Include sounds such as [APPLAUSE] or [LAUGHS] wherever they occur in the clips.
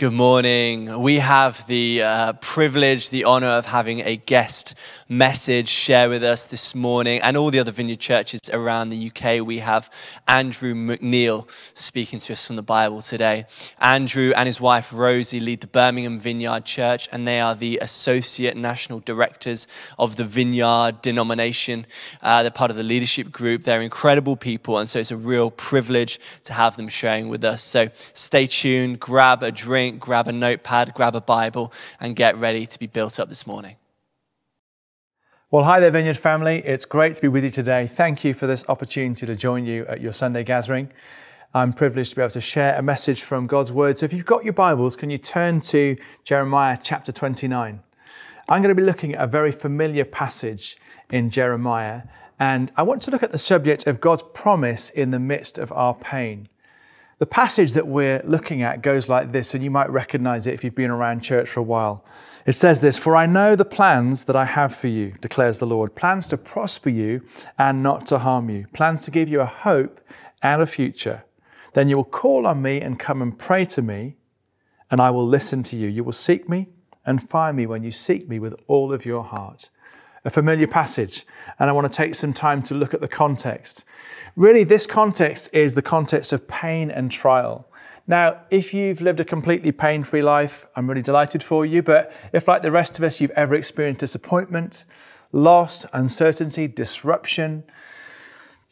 Good morning. We have the uh, privilege, the honor of having a guest message share with us this morning and all the other vineyard churches around the UK. We have Andrew McNeil speaking to us from the Bible today. Andrew and his wife Rosie lead the Birmingham Vineyard Church and they are the associate national directors of the Vineyard denomination. Uh, they're part of the leadership group. They're incredible people and so it's a real privilege to have them sharing with us. So stay tuned, grab a drink grab a notepad, grab a Bible, and get ready to be built up this morning. Well, hi there, Vineyard family. It's great to be with you today. Thank you for this opportunity to join you at your Sunday gathering. I'm privileged to be able to share a message from God's Word. So if you've got your Bibles, can you turn to Jeremiah chapter 29? I'm going to be looking at a very familiar passage in Jeremiah, and I want to look at the subject of God's promise in the midst of our pain. The passage that we're looking at goes like this, and you might recognize it if you've been around church for a while. It says this For I know the plans that I have for you, declares the Lord plans to prosper you and not to harm you, plans to give you a hope and a future. Then you will call on me and come and pray to me, and I will listen to you. You will seek me and find me when you seek me with all of your heart. A familiar passage, and I want to take some time to look at the context. Really, this context is the context of pain and trial. Now, if you've lived a completely pain free life, I'm really delighted for you. But if, like the rest of us, you've ever experienced disappointment, loss, uncertainty, disruption,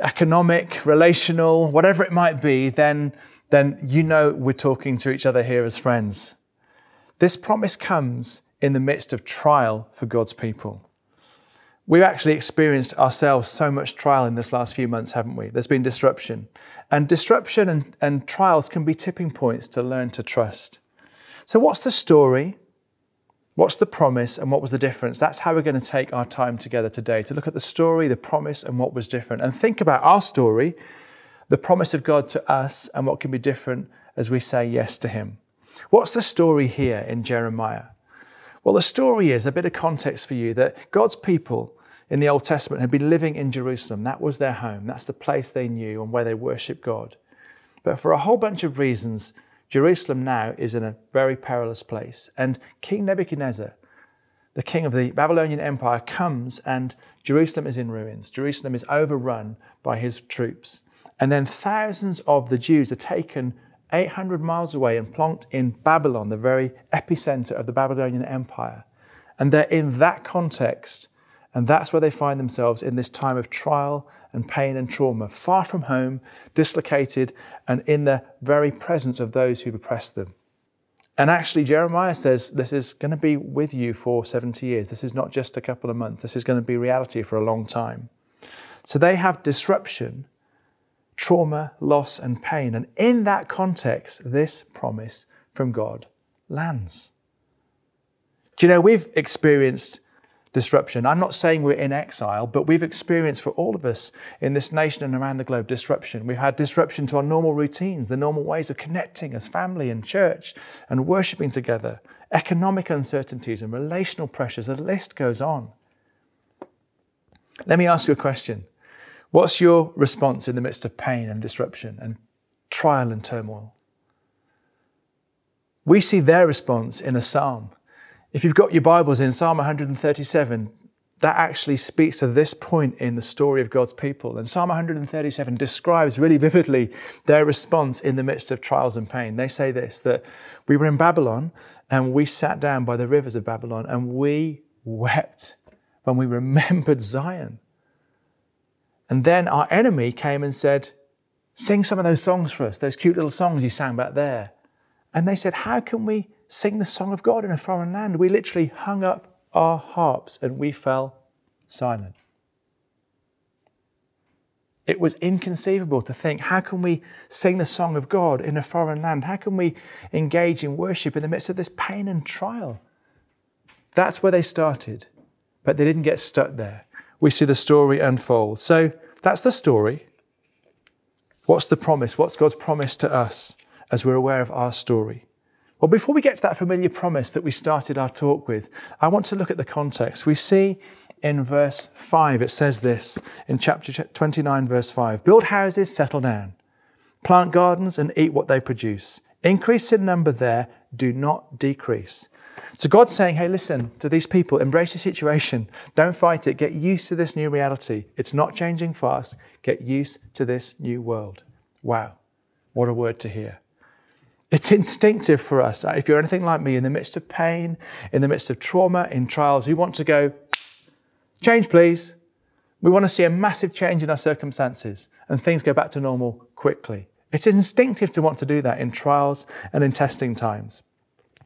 economic, relational, whatever it might be, then, then you know we're talking to each other here as friends. This promise comes in the midst of trial for God's people. We've actually experienced ourselves so much trial in this last few months, haven't we? There's been disruption. And disruption and, and trials can be tipping points to learn to trust. So, what's the story? What's the promise and what was the difference? That's how we're going to take our time together today to look at the story, the promise, and what was different. And think about our story, the promise of God to us, and what can be different as we say yes to Him. What's the story here in Jeremiah? Well, the story is a bit of context for you that God's people in the Old Testament had been living in Jerusalem. That was their home, that's the place they knew and where they worshiped God. But for a whole bunch of reasons, Jerusalem now is in a very perilous place. And King Nebuchadnezzar, the king of the Babylonian Empire, comes and Jerusalem is in ruins. Jerusalem is overrun by his troops. And then thousands of the Jews are taken 800 miles away and plonked in Babylon, the very epicenter of the Babylonian Empire. And they're in that context, and that's where they find themselves in this time of trial and pain and trauma, far from home, dislocated, and in the very presence of those who've oppressed them. And actually, Jeremiah says this is going to be with you for 70 years. This is not just a couple of months. This is going to be reality for a long time. So they have disruption trauma, loss, and pain. And in that context, this promise from God lands. Do you know, we've experienced disruption. I'm not saying we're in exile, but we've experienced for all of us in this nation and around the globe disruption. We've had disruption to our normal routines, the normal ways of connecting as family and church and worshiping together, economic uncertainties and relational pressures. The list goes on. Let me ask you a question. What's your response in the midst of pain and disruption and trial and turmoil? We see their response in a psalm. If you've got your Bibles in Psalm 137, that actually speaks to this point in the story of God's people. And Psalm 137 describes really vividly their response in the midst of trials and pain. They say this that we were in Babylon and we sat down by the rivers of Babylon and we wept when we remembered Zion. And then our enemy came and said, Sing some of those songs for us, those cute little songs you sang back there. And they said, How can we sing the song of God in a foreign land? We literally hung up our harps and we fell silent. It was inconceivable to think, how can we sing the song of God in a foreign land? How can we engage in worship in the midst of this pain and trial? That's where they started, but they didn't get stuck there. We see the story unfold. So that's the story. What's the promise? What's God's promise to us as we're aware of our story? Well, before we get to that familiar promise that we started our talk with, I want to look at the context. We see in verse 5, it says this in chapter 29, verse 5 Build houses, settle down, plant gardens, and eat what they produce. Increase in number there, do not decrease. So God's saying, hey, listen to these people, embrace the situation, don't fight it, get used to this new reality. It's not changing fast, get used to this new world. Wow, what a word to hear. It's instinctive for us. If you're anything like me, in the midst of pain, in the midst of trauma, in trials, we want to go, change, please. We want to see a massive change in our circumstances and things go back to normal quickly. It's instinctive to want to do that in trials and in testing times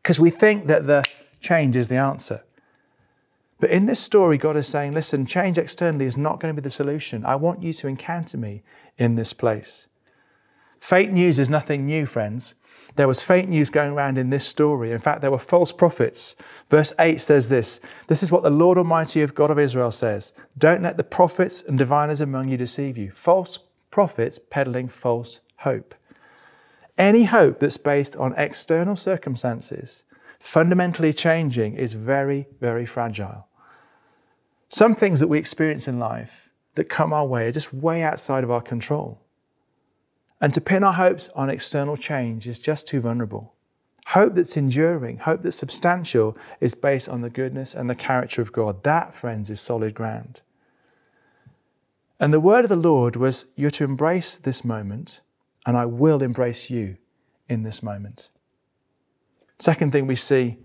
because we think that the change is the answer. But in this story, God is saying, listen, change externally is not going to be the solution. I want you to encounter me in this place. Fake news is nothing new, friends. There was fake news going around in this story. In fact, there were false prophets. Verse 8 says this This is what the Lord Almighty of God of Israel says Don't let the prophets and diviners among you deceive you. False prophets peddling false hope. Any hope that's based on external circumstances, fundamentally changing, is very, very fragile. Some things that we experience in life that come our way are just way outside of our control. And to pin our hopes on external change is just too vulnerable. Hope that's enduring, hope that's substantial, is based on the goodness and the character of God. That, friends, is solid ground. And the word of the Lord was, You're to embrace this moment, and I will embrace you in this moment. Second thing we see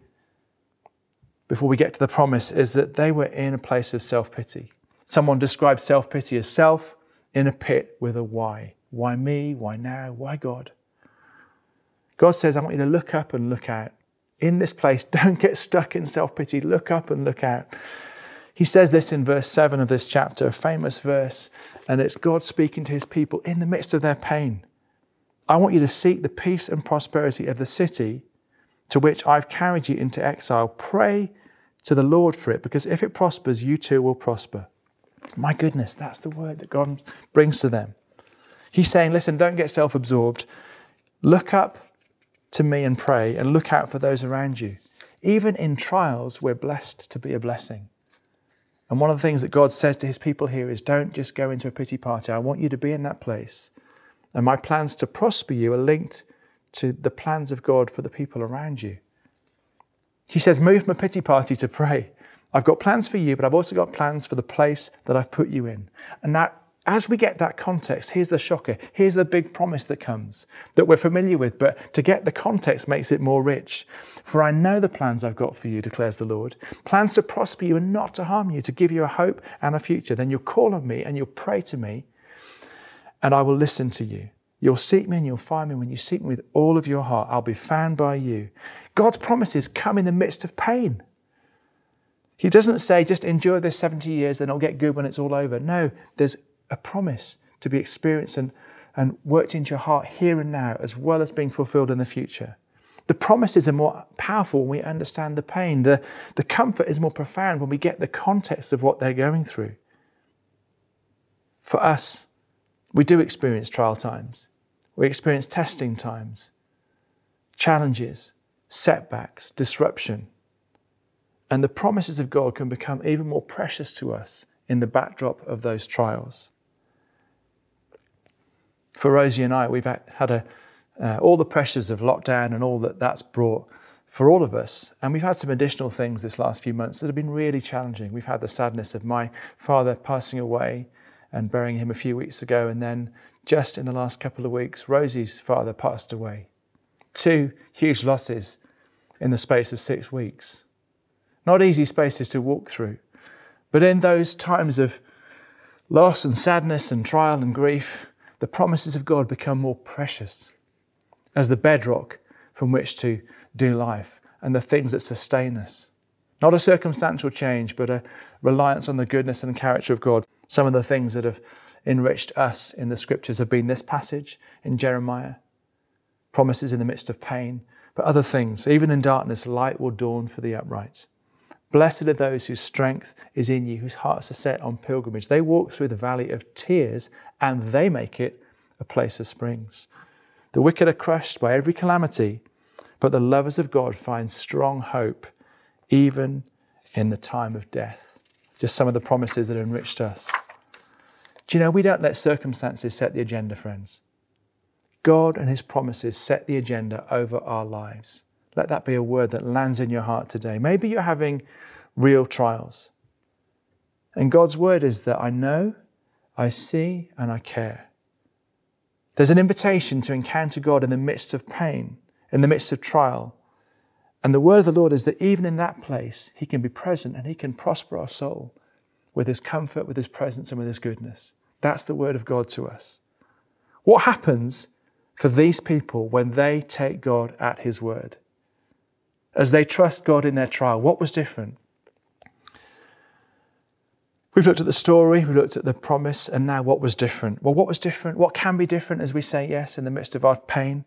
before we get to the promise is that they were in a place of self pity. Someone described self pity as self in a pit with a why. Why me? Why now? Why God? God says, I want you to look up and look out. In this place, [LAUGHS] don't get stuck in self pity. Look up and look out. He says this in verse 7 of this chapter, a famous verse, and it's God speaking to his people in the midst of their pain. I want you to seek the peace and prosperity of the city to which I've carried you into exile. Pray to the Lord for it, because if it prospers, you too will prosper. My goodness, that's the word that God brings to them. He's saying, listen, don't get self absorbed. Look up to me and pray and look out for those around you. Even in trials, we're blessed to be a blessing. And one of the things that God says to his people here is don't just go into a pity party. I want you to be in that place. And my plans to prosper you are linked to the plans of God for the people around you. He says, move from a pity party to pray. I've got plans for you, but I've also got plans for the place that I've put you in. And now, as we get that context, here's the shocker. Here's the big promise that comes that we're familiar with, but to get the context makes it more rich. For I know the plans I've got for you, declares the Lord plans to prosper you and not to harm you, to give you a hope and a future. Then you'll call on me and you'll pray to me, and I will listen to you. You'll seek me and you'll find me when you seek me with all of your heart. I'll be found by you. God's promises come in the midst of pain. He doesn't say just endure this 70 years, then it'll get good when it's all over. No, there's a promise to be experienced and, and worked into your heart here and now, as well as being fulfilled in the future. The promises are more powerful when we understand the pain. The, the comfort is more profound when we get the context of what they're going through. For us, we do experience trial times, we experience testing times, challenges, setbacks, disruption. And the promises of God can become even more precious to us in the backdrop of those trials for Rosie and I, we've had a, uh, all the pressures of lockdown and all that that's brought for all of us. And we've had some additional things this last few months that have been really challenging. We've had the sadness of my father passing away and burying him a few weeks ago. And then just in the last couple of weeks, Rosie's father passed away. Two huge losses in the space of six weeks. Not easy spaces to walk through. But in those times of loss and sadness and trial and grief, the promises of God become more precious as the bedrock from which to do life and the things that sustain us. Not a circumstantial change, but a reliance on the goodness and character of God. Some of the things that have enriched us in the scriptures have been this passage in Jeremiah, promises in the midst of pain, but other things. Even in darkness, light will dawn for the upright. Blessed are those whose strength is in you, whose hearts are set on pilgrimage. They walk through the valley of tears and they make it a place of springs. The wicked are crushed by every calamity, but the lovers of God find strong hope even in the time of death. Just some of the promises that enriched us. Do you know, we don't let circumstances set the agenda, friends. God and His promises set the agenda over our lives. Let that be a word that lands in your heart today. Maybe you're having real trials. And God's word is that I know, I see, and I care. There's an invitation to encounter God in the midst of pain, in the midst of trial. And the word of the Lord is that even in that place, He can be present and He can prosper our soul with His comfort, with His presence, and with His goodness. That's the word of God to us. What happens for these people when they take God at His word? As they trust God in their trial, what was different? We've looked at the story, we've looked at the promise, and now what was different? Well, what was different? What can be different as we say yes in the midst of our pain?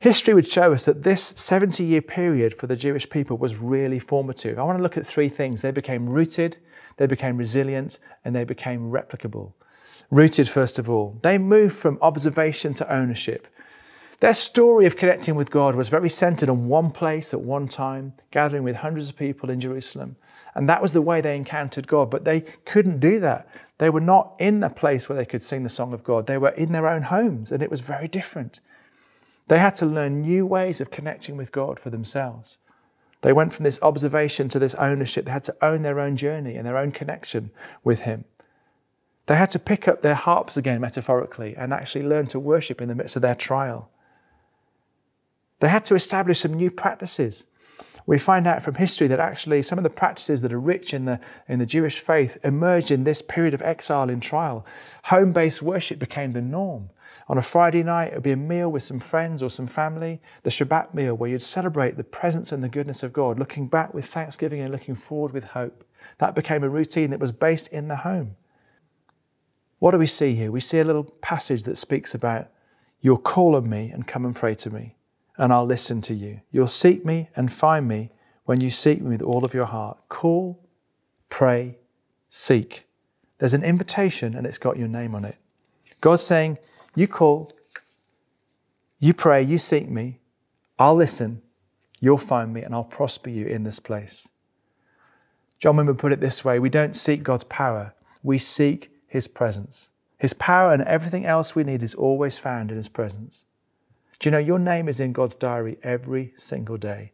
History would show us that this 70 year period for the Jewish people was really formative. I want to look at three things. They became rooted, they became resilient, and they became replicable. Rooted, first of all. They moved from observation to ownership. Their story of connecting with God was very centered on one place at one time, gathering with hundreds of people in Jerusalem. And that was the way they encountered God. But they couldn't do that. They were not in a place where they could sing the song of God. They were in their own homes, and it was very different. They had to learn new ways of connecting with God for themselves. They went from this observation to this ownership. They had to own their own journey and their own connection with Him. They had to pick up their harps again, metaphorically, and actually learn to worship in the midst of their trial. They had to establish some new practices we find out from history that actually some of the practices that are rich in the, in the Jewish faith emerged in this period of exile and trial. Home based worship became the norm. On a Friday night, it would be a meal with some friends or some family, the Shabbat meal, where you'd celebrate the presence and the goodness of God, looking back with thanksgiving and looking forward with hope. That became a routine that was based in the home. What do we see here? We see a little passage that speaks about, You'll call on me and come and pray to me and I'll listen to you. You'll seek me and find me when you seek me with all of your heart. Call, pray, seek. There's an invitation and it's got your name on it. God's saying, You call, you pray, you seek me, I'll listen, you'll find me, and I'll prosper you in this place. John Wimber put it this way we don't seek God's power, we seek his presence. His power and everything else we need is always found in his presence. Do you know your name is in God's diary every single day?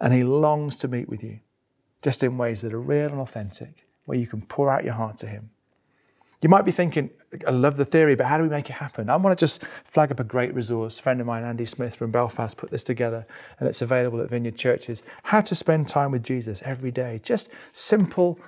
And He longs to meet with you, just in ways that are real and authentic, where you can pour out your heart to Him. You might be thinking, I love the theory, but how do we make it happen? I want to just flag up a great resource. A friend of mine, Andy Smith from Belfast, put this together, and it's available at Vineyard Churches. How to spend time with Jesus every day. Just simple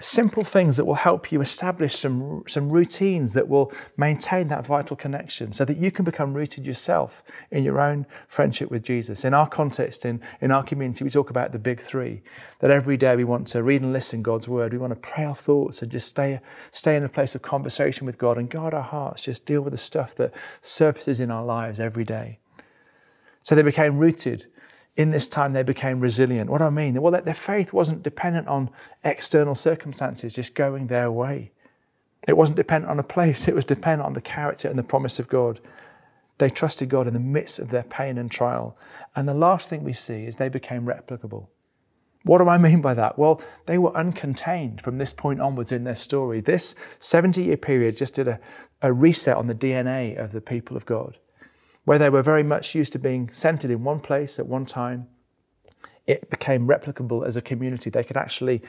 simple things that will help you establish some, some routines that will maintain that vital connection so that you can become rooted yourself in your own friendship with Jesus. In our context, in, in our community, we talk about the big three that every day we want to read and listen God's word. We want to pray our thoughts and just stay, stay in a place of conversation with God and guard our hearts, just deal with the stuff that surfaces in our lives every day. So they became rooted in this time they became resilient. What do I mean? Well, their faith wasn't dependent on external circumstances just going their way. It wasn't dependent on a place, it was dependent on the character and the promise of God. They trusted God in the midst of their pain and trial. And the last thing we see is they became replicable. What do I mean by that? Well, they were uncontained from this point onwards in their story. This 70 year period just did a, a reset on the DNA of the people of God where they were very much used to being centered in one place at one time, it became replicable as a community. They could actually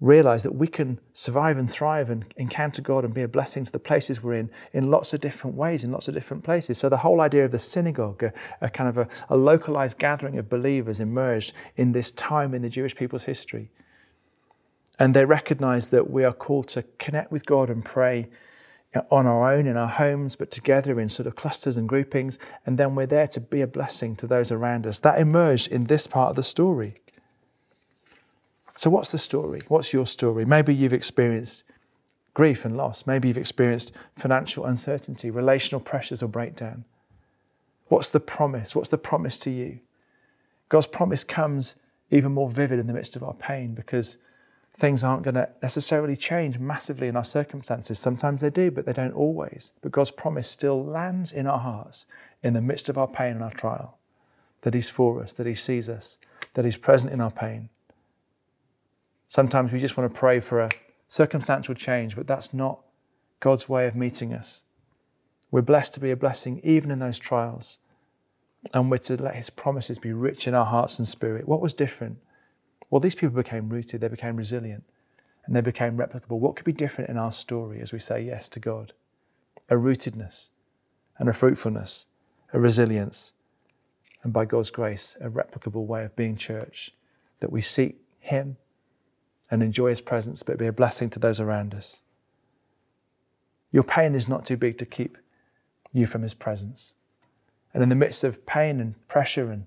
realize that we can survive and thrive and encounter God and be a blessing to the places we're in in lots of different ways, in lots of different places. So the whole idea of the synagogue, a, a kind of a, a localized gathering of believers, emerged in this time in the Jewish people's history. And they recognized that we are called to connect with God and pray on our own in our homes, but together in sort of clusters and groupings, and then we're there to be a blessing to those around us. That emerged in this part of the story. So, what's the story? What's your story? Maybe you've experienced grief and loss. Maybe you've experienced financial uncertainty, relational pressures, or breakdown. What's the promise? What's the promise to you? God's promise comes even more vivid in the midst of our pain because things aren't going to necessarily change massively in our circumstances. Sometimes they do, but they don't always. But God's promise still lands in our hearts in the midst of our pain and our trial that He's for us, that He sees us, that He's present in our pain. Sometimes we just want to pray for a circumstantial change, but that's not God's way of meeting us. We're blessed to be a blessing even in those trials. and we're to let his promises be rich in our hearts and spirit. What was different? Well, these people became rooted, they became resilient, and they became replicable. What could be different in our story as we say yes to God? A rootedness and a fruitfulness, a resilience, and by God's grace, a replicable way of being church that we seek Him and enjoy His presence, but be a blessing to those around us. Your pain is not too big to keep you from His presence. And in the midst of pain and pressure and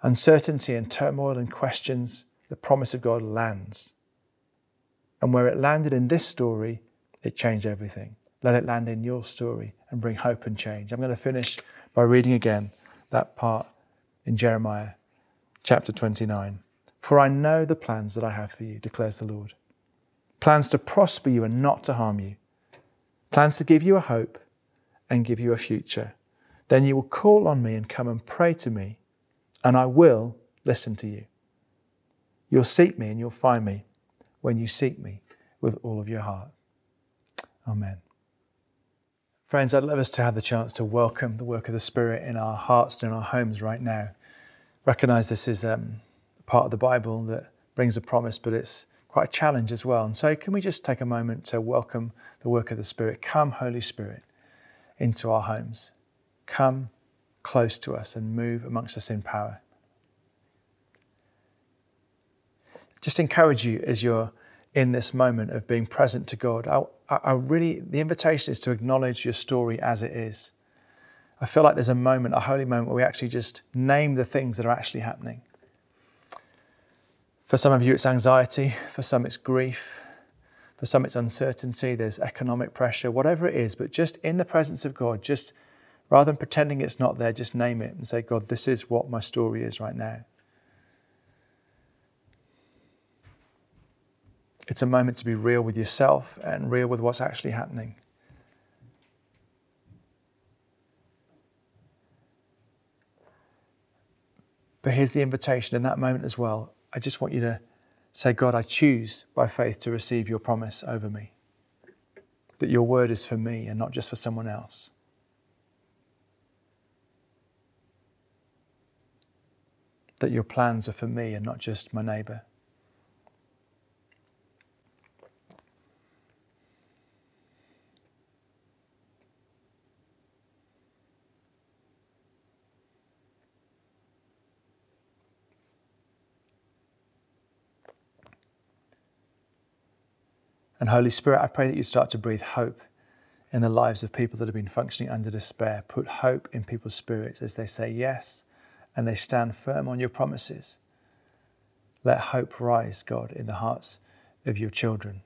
uncertainty and turmoil and questions, the promise of God lands. And where it landed in this story, it changed everything. Let it land in your story and bring hope and change. I'm going to finish by reading again that part in Jeremiah chapter 29. For I know the plans that I have for you, declares the Lord. Plans to prosper you and not to harm you. Plans to give you a hope and give you a future. Then you will call on me and come and pray to me, and I will listen to you. You'll seek me and you'll find me when you seek me with all of your heart. Amen. Friends, I'd love us to have the chance to welcome the work of the Spirit in our hearts and in our homes right now. Recognize this is um, part of the Bible that brings a promise, but it's quite a challenge as well. And so, can we just take a moment to welcome the work of the Spirit? Come, Holy Spirit, into our homes come close to us and move amongst us in power. Just encourage you as you're in this moment of being present to God. I, I really, the invitation is to acknowledge your story as it is. I feel like there's a moment, a holy moment, where we actually just name the things that are actually happening. For some of you, it's anxiety. For some, it's grief. For some, it's uncertainty. There's economic pressure, whatever it is. But just in the presence of God, just Rather than pretending it's not there, just name it and say, God, this is what my story is right now. It's a moment to be real with yourself and real with what's actually happening. But here's the invitation in that moment as well. I just want you to say, God, I choose by faith to receive your promise over me. That your word is for me and not just for someone else. that your plans are for me and not just my neighbour. And Holy Spirit, I pray that you start to breathe hope in the lives of people that have been functioning under despair. Put hope in people's spirits as they say yes and they stand firm on your promises. Let hope rise, God, in the hearts of your children.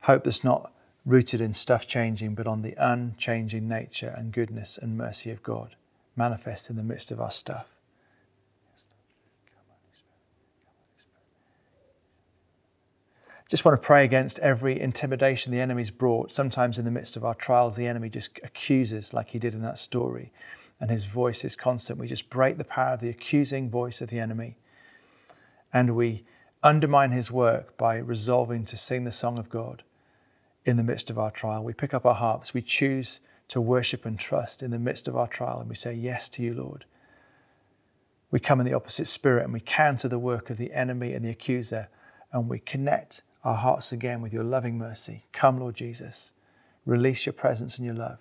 Hope that's not rooted in stuff changing, but on the unchanging nature and goodness and mercy of God, manifest in the midst of our stuff. Just want to pray against every intimidation the enemy's brought. Sometimes in the midst of our trials, the enemy just accuses, like he did in that story and his voice is constant. We just break the power of the accusing voice of the enemy. And we undermine his work by resolving to sing the song of God in the midst of our trial. We pick up our harps. We choose to worship and trust in the midst of our trial. And we say, Yes to you, Lord. We come in the opposite spirit and we counter the work of the enemy and the accuser. And we connect our hearts again with your loving mercy. Come, Lord Jesus. Release your presence and your love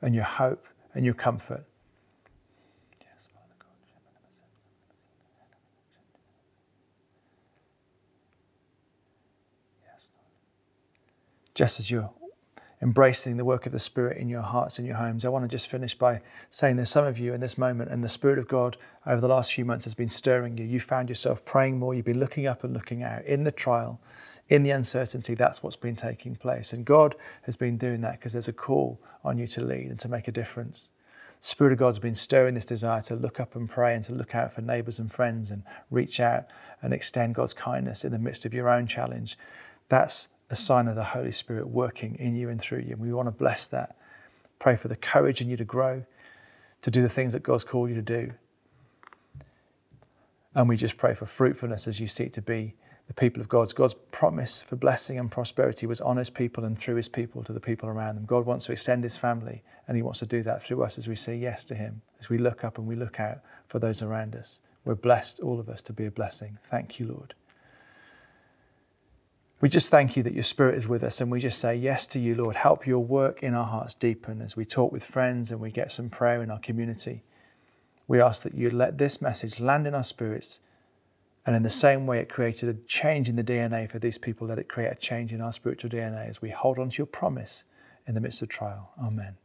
and your hope and your comfort. Just as you're embracing the work of the Spirit in your hearts and your homes, I want to just finish by saying there's some of you in this moment, and the Spirit of God over the last few months has been stirring you. You found yourself praying more, you've been looking up and looking out in the trial in the uncertainty, that's what's been taking place. And God has been doing that because there's a call on you to lead and to make a difference. The Spirit of God's been stirring this desire to look up and pray and to look out for neighbours and friends and reach out and extend God's kindness in the midst of your own challenge. That's a sign of the Holy Spirit working in you and through you. And we want to bless that. Pray for the courage in you to grow, to do the things that God's called you to do. And we just pray for fruitfulness as you seek to be the people of God's. God's promise for blessing and prosperity was on his people and through his people to the people around them. God wants to extend his family, and he wants to do that through us as we say yes to him, as we look up and we look out for those around us. We're blessed, all of us, to be a blessing. Thank you, Lord. We just thank you that your Spirit is with us, and we just say yes to you, Lord. Help your work in our hearts deepen as we talk with friends and we get some prayer in our community. We ask that you let this message land in our spirits and in the same way it created a change in the DNA for these people, let it create a change in our spiritual DNA as we hold on to your promise in the midst of trial. Amen.